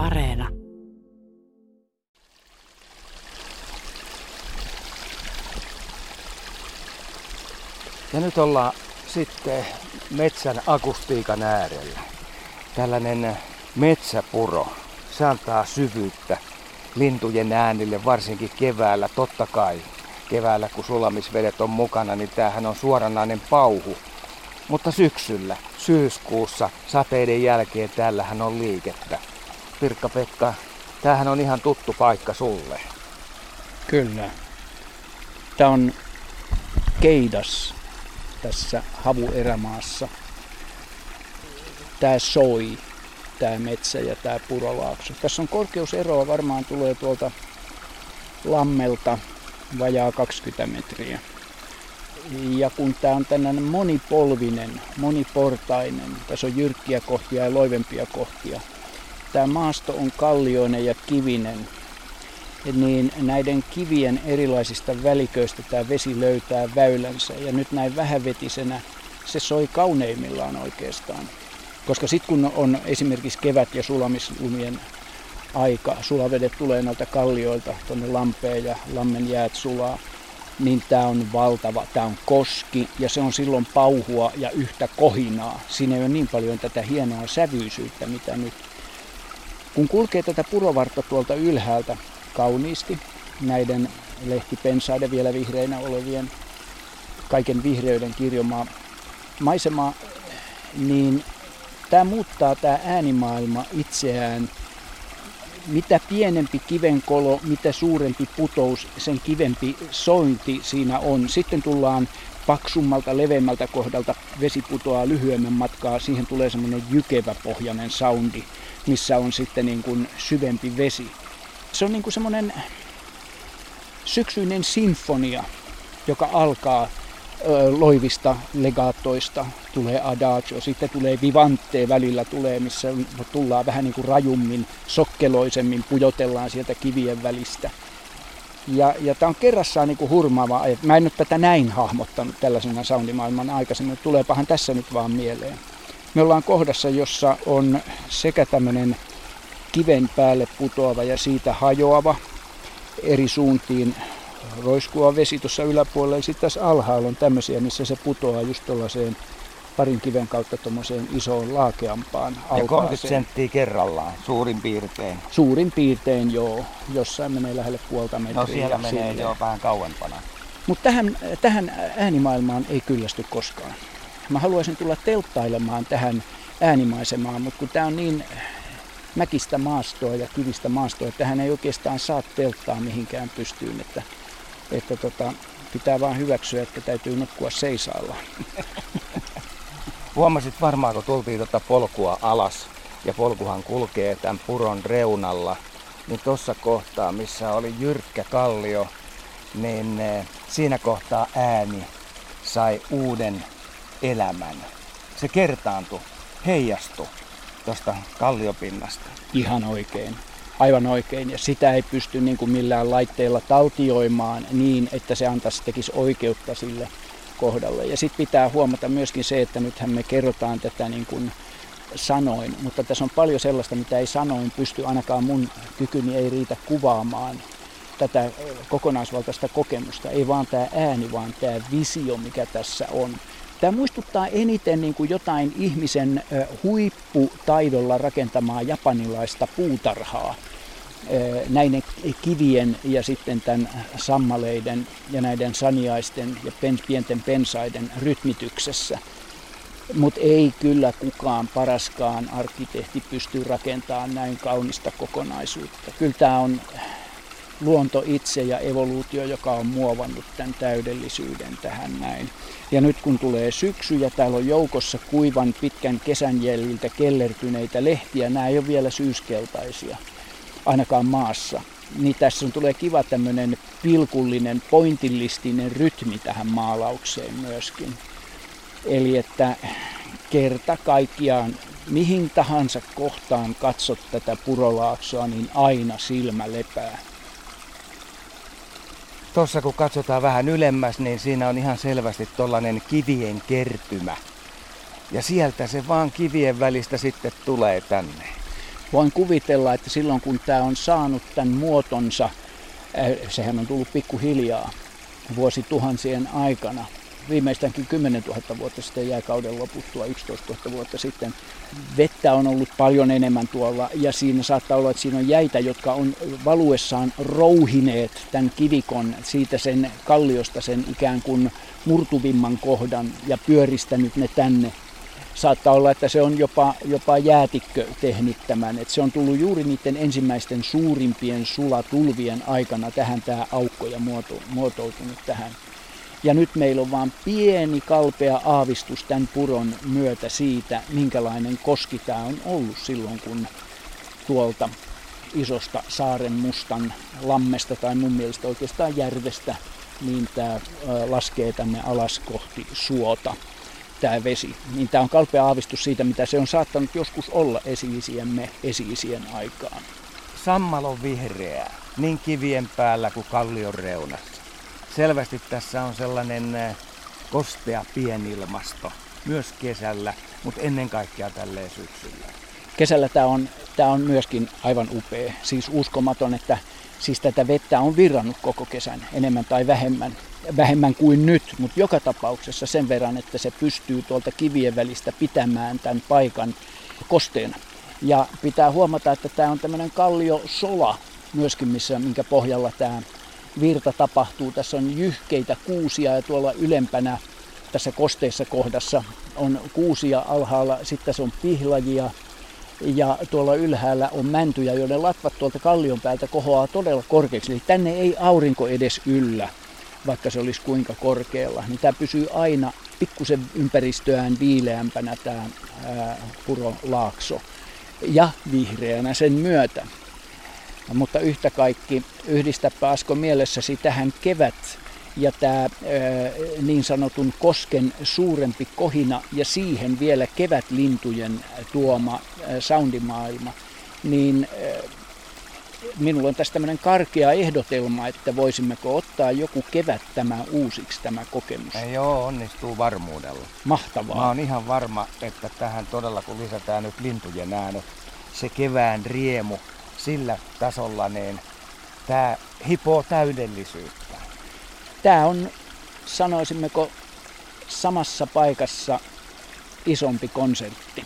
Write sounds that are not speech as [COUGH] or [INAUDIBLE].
Areena. Ja nyt ollaan sitten metsän akustiikan äärellä. Tällainen metsäpuro. Se antaa syvyyttä lintujen äänille, varsinkin keväällä. Totta kai keväällä, kun sulamisvedet on mukana, niin tämähän on suoranainen pauhu. Mutta syksyllä, syyskuussa, sateiden jälkeen täällähän on liikettä. Pirkka-Pekka, tämähän on ihan tuttu paikka sulle. Kyllä. Tämä on Keidas tässä havuerämaassa. Tämä soi, tämä metsä ja tämä purolaakso. Tässä on korkeuseroa, varmaan tulee tuolta lammelta vajaa 20 metriä. Ja kun tämä on tällainen monipolvinen, moniportainen, tässä on jyrkkiä kohtia ja loivempia kohtia. Tämä maasto on kallioinen ja kivinen, niin näiden kivien erilaisista väliköistä tämä vesi löytää väylänsä. Ja nyt näin vähävetisenä se soi kauneimmillaan oikeastaan. Koska sitten kun on esimerkiksi kevät- ja sulamislumien aika, sulavedet tulee noilta kallioilta tuonne lampeen ja lammen jäät sulaa, niin tämä on valtava, tämä on koski ja se on silloin pauhua ja yhtä kohinaa. Siinä ei ole niin paljon tätä hienoa sävyisyyttä, mitä nyt. Kun kulkee tätä purovartta tuolta ylhäältä kauniisti, näiden lehtipensaiden vielä vihreinä olevien kaiken vihreyden kirjomaa maisemaa, niin tämä muuttaa tämä äänimaailma itseään. Mitä pienempi kivenkolo, mitä suurempi putous, sen kivempi sointi siinä on. Sitten tullaan paksummalta, leveämmältä kohdalta vesi putoaa lyhyemmän matkaa, siihen tulee semmoinen jykevä pohjainen soundi, missä on sitten niin kuin syvempi vesi. Se on niin kuin semmoinen syksyinen sinfonia, joka alkaa loivista legaattoista tulee adagio, sitten tulee vivante välillä tulee, missä tullaan vähän niin kuin rajummin, sokkeloisemmin, pujotellaan sieltä kivien välistä. Ja, ja tämä on kerrassaan niin kuin hurmaava. Mä en nyt tätä näin hahmottanut tällaisena soundimaailman aikaisemmin, tuleepahan tässä nyt vaan mieleen. Me ollaan kohdassa, jossa on sekä tämmöinen kiven päälle putoava ja siitä hajoava eri suuntiin roiskua vesi tuossa yläpuolella ja sitten tässä alhaalla on tämmöisiä, missä se putoaa just tuollaiseen parin kiven kautta tuommoiseen isoon laakeampaan Ja 30 senttiä kerrallaan, suurin piirtein. Suurin piirtein joo, jossain menee lähelle puolta metriä. No siellä menee jo vähän kauempana. Mutta tähän, tähän äänimaailmaan ei kyllästy koskaan. Mä haluaisin tulla telttailemaan tähän äänimaisemaan, mutta kun tämä on niin mäkistä maastoa ja kivistä maastoa, että tähän ei oikeastaan saa telttaa mihinkään pystyyn. Että että tota, pitää vaan hyväksyä, että täytyy nukkua seisaalla. [LAUGHS] Huomasit varmaan, kun tultiin tuota polkua alas, ja polkuhan kulkee tämän puron reunalla, niin tuossa kohtaa, missä oli jyrkkä kallio, niin eh, siinä kohtaa ääni sai uuden elämän. Se kertaantui, heijastui tuosta kalliopinnasta. Ihan oikein aivan oikein. Ja sitä ei pysty niin kuin millään laitteella taltioimaan niin, että se antaisi tekisi oikeutta sille kohdalle. Ja sitten pitää huomata myöskin se, että nythän me kerrotaan tätä niin kuin sanoin, mutta tässä on paljon sellaista, mitä ei sanoin pysty, ainakaan mun kykyni ei riitä kuvaamaan tätä kokonaisvaltaista kokemusta. Ei vaan tämä ääni, vaan tämä visio, mikä tässä on. Tämä muistuttaa eniten niin kuin jotain ihmisen huipputaidolla rakentamaa japanilaista puutarhaa näiden kivien ja sitten tämän sammaleiden ja näiden saniaisten ja pienten pensaiden rytmityksessä. Mutta ei kyllä kukaan paraskaan arkkitehti pysty rakentamaan näin kaunista kokonaisuutta. Kyllä tämä on luonto itse ja evoluutio, joka on muovannut tämän täydellisyyden tähän näin. Ja nyt kun tulee syksy ja täällä on joukossa kuivan pitkän kesän jäljiltä kellertyneitä lehtiä, nämä ei ole vielä syyskeltaisia, ainakaan maassa. Niin tässä on, tulee kiva tämmöinen pilkullinen, pointillistinen rytmi tähän maalaukseen myöskin. Eli että kerta kaikkiaan mihin tahansa kohtaan katsot tätä purolaaksoa, niin aina silmä lepää. Tuossa kun katsotaan vähän ylemmäs, niin siinä on ihan selvästi tollanen kivien kertymä. Ja sieltä se vaan kivien välistä sitten tulee tänne. Voin kuvitella, että silloin kun tämä on saanut tämän muotonsa, äh, sehän on tullut pikkuhiljaa vuosituhansien aikana, viimeistäänkin 10 000 vuotta sitten jääkauden loputtua, 11 000 vuotta sitten. Vettä on ollut paljon enemmän tuolla ja siinä saattaa olla, että siinä on jäitä, jotka on valuessaan rouhineet tämän kivikon siitä sen kalliosta sen ikään kuin murtuvimman kohdan ja pyöristänyt ne tänne. Saattaa olla, että se on jopa, jopa jäätikkö tehnyt tämän. Että se on tullut juuri niiden ensimmäisten suurimpien sulatulvien aikana tähän tämä aukko ja muoto, muotoutunut tähän. Ja nyt meillä on vain pieni kalpea aavistus tämän puron myötä siitä, minkälainen koski tämä on ollut silloin, kun tuolta isosta saaren mustan lammesta tai mun mielestä oikeastaan järvestä, niin tämä laskee tänne alas kohti suota tämä vesi. Niin tämä on kalpea aavistus siitä, mitä se on saattanut joskus olla esi-isiemme esi-isien aikaan. Sammalon vihreää, niin kivien päällä kuin kallion reunassa selvästi tässä on sellainen eh, kostea pienilmasto myös kesällä, mutta ennen kaikkea tälleen syksyllä. Kesällä tämä on, tämä on myöskin aivan upea. Siis uskomaton, että siis tätä vettä on virrannut koko kesän enemmän tai vähemmän, vähemmän kuin nyt, mutta joka tapauksessa sen verran, että se pystyy tuolta kivien välistä pitämään tämän paikan kosteena. Ja pitää huomata, että tämä on tämmöinen kalliosola myöskin, missä, minkä pohjalla tämä virta tapahtuu. Tässä on jyhkeitä kuusia ja tuolla ylempänä tässä kosteissa kohdassa on kuusia alhaalla, sitten tässä on pihlajia ja tuolla ylhäällä on mäntyjä, joiden latvat tuolta kallion päältä kohoaa todella korkeaksi. Eli tänne ei aurinko edes yllä, vaikka se olisi kuinka korkealla. Niin tämä pysyy aina pikkusen ympäristöään viileämpänä tämä purolaakso ja vihreänä sen myötä. Mutta yhtä kaikki yhdistäpä Asko mielessäsi tähän kevät ja tämä niin sanotun kosken suurempi kohina ja siihen vielä kevätlintujen tuoma soundimaailma, niin minulla on tässä tämmöinen karkea ehdotelma, että voisimmeko ottaa joku kevät tämä uusiksi tämä kokemus. Joo, onnistuu varmuudella. Mahtavaa. Mä oon ihan varma, että tähän todella kun lisätään nyt lintujen äänet, se kevään riemu sillä tasolla, niin tämä hipoo täydellisyyttä. Tämä on, sanoisimmeko, samassa paikassa isompi konsertti.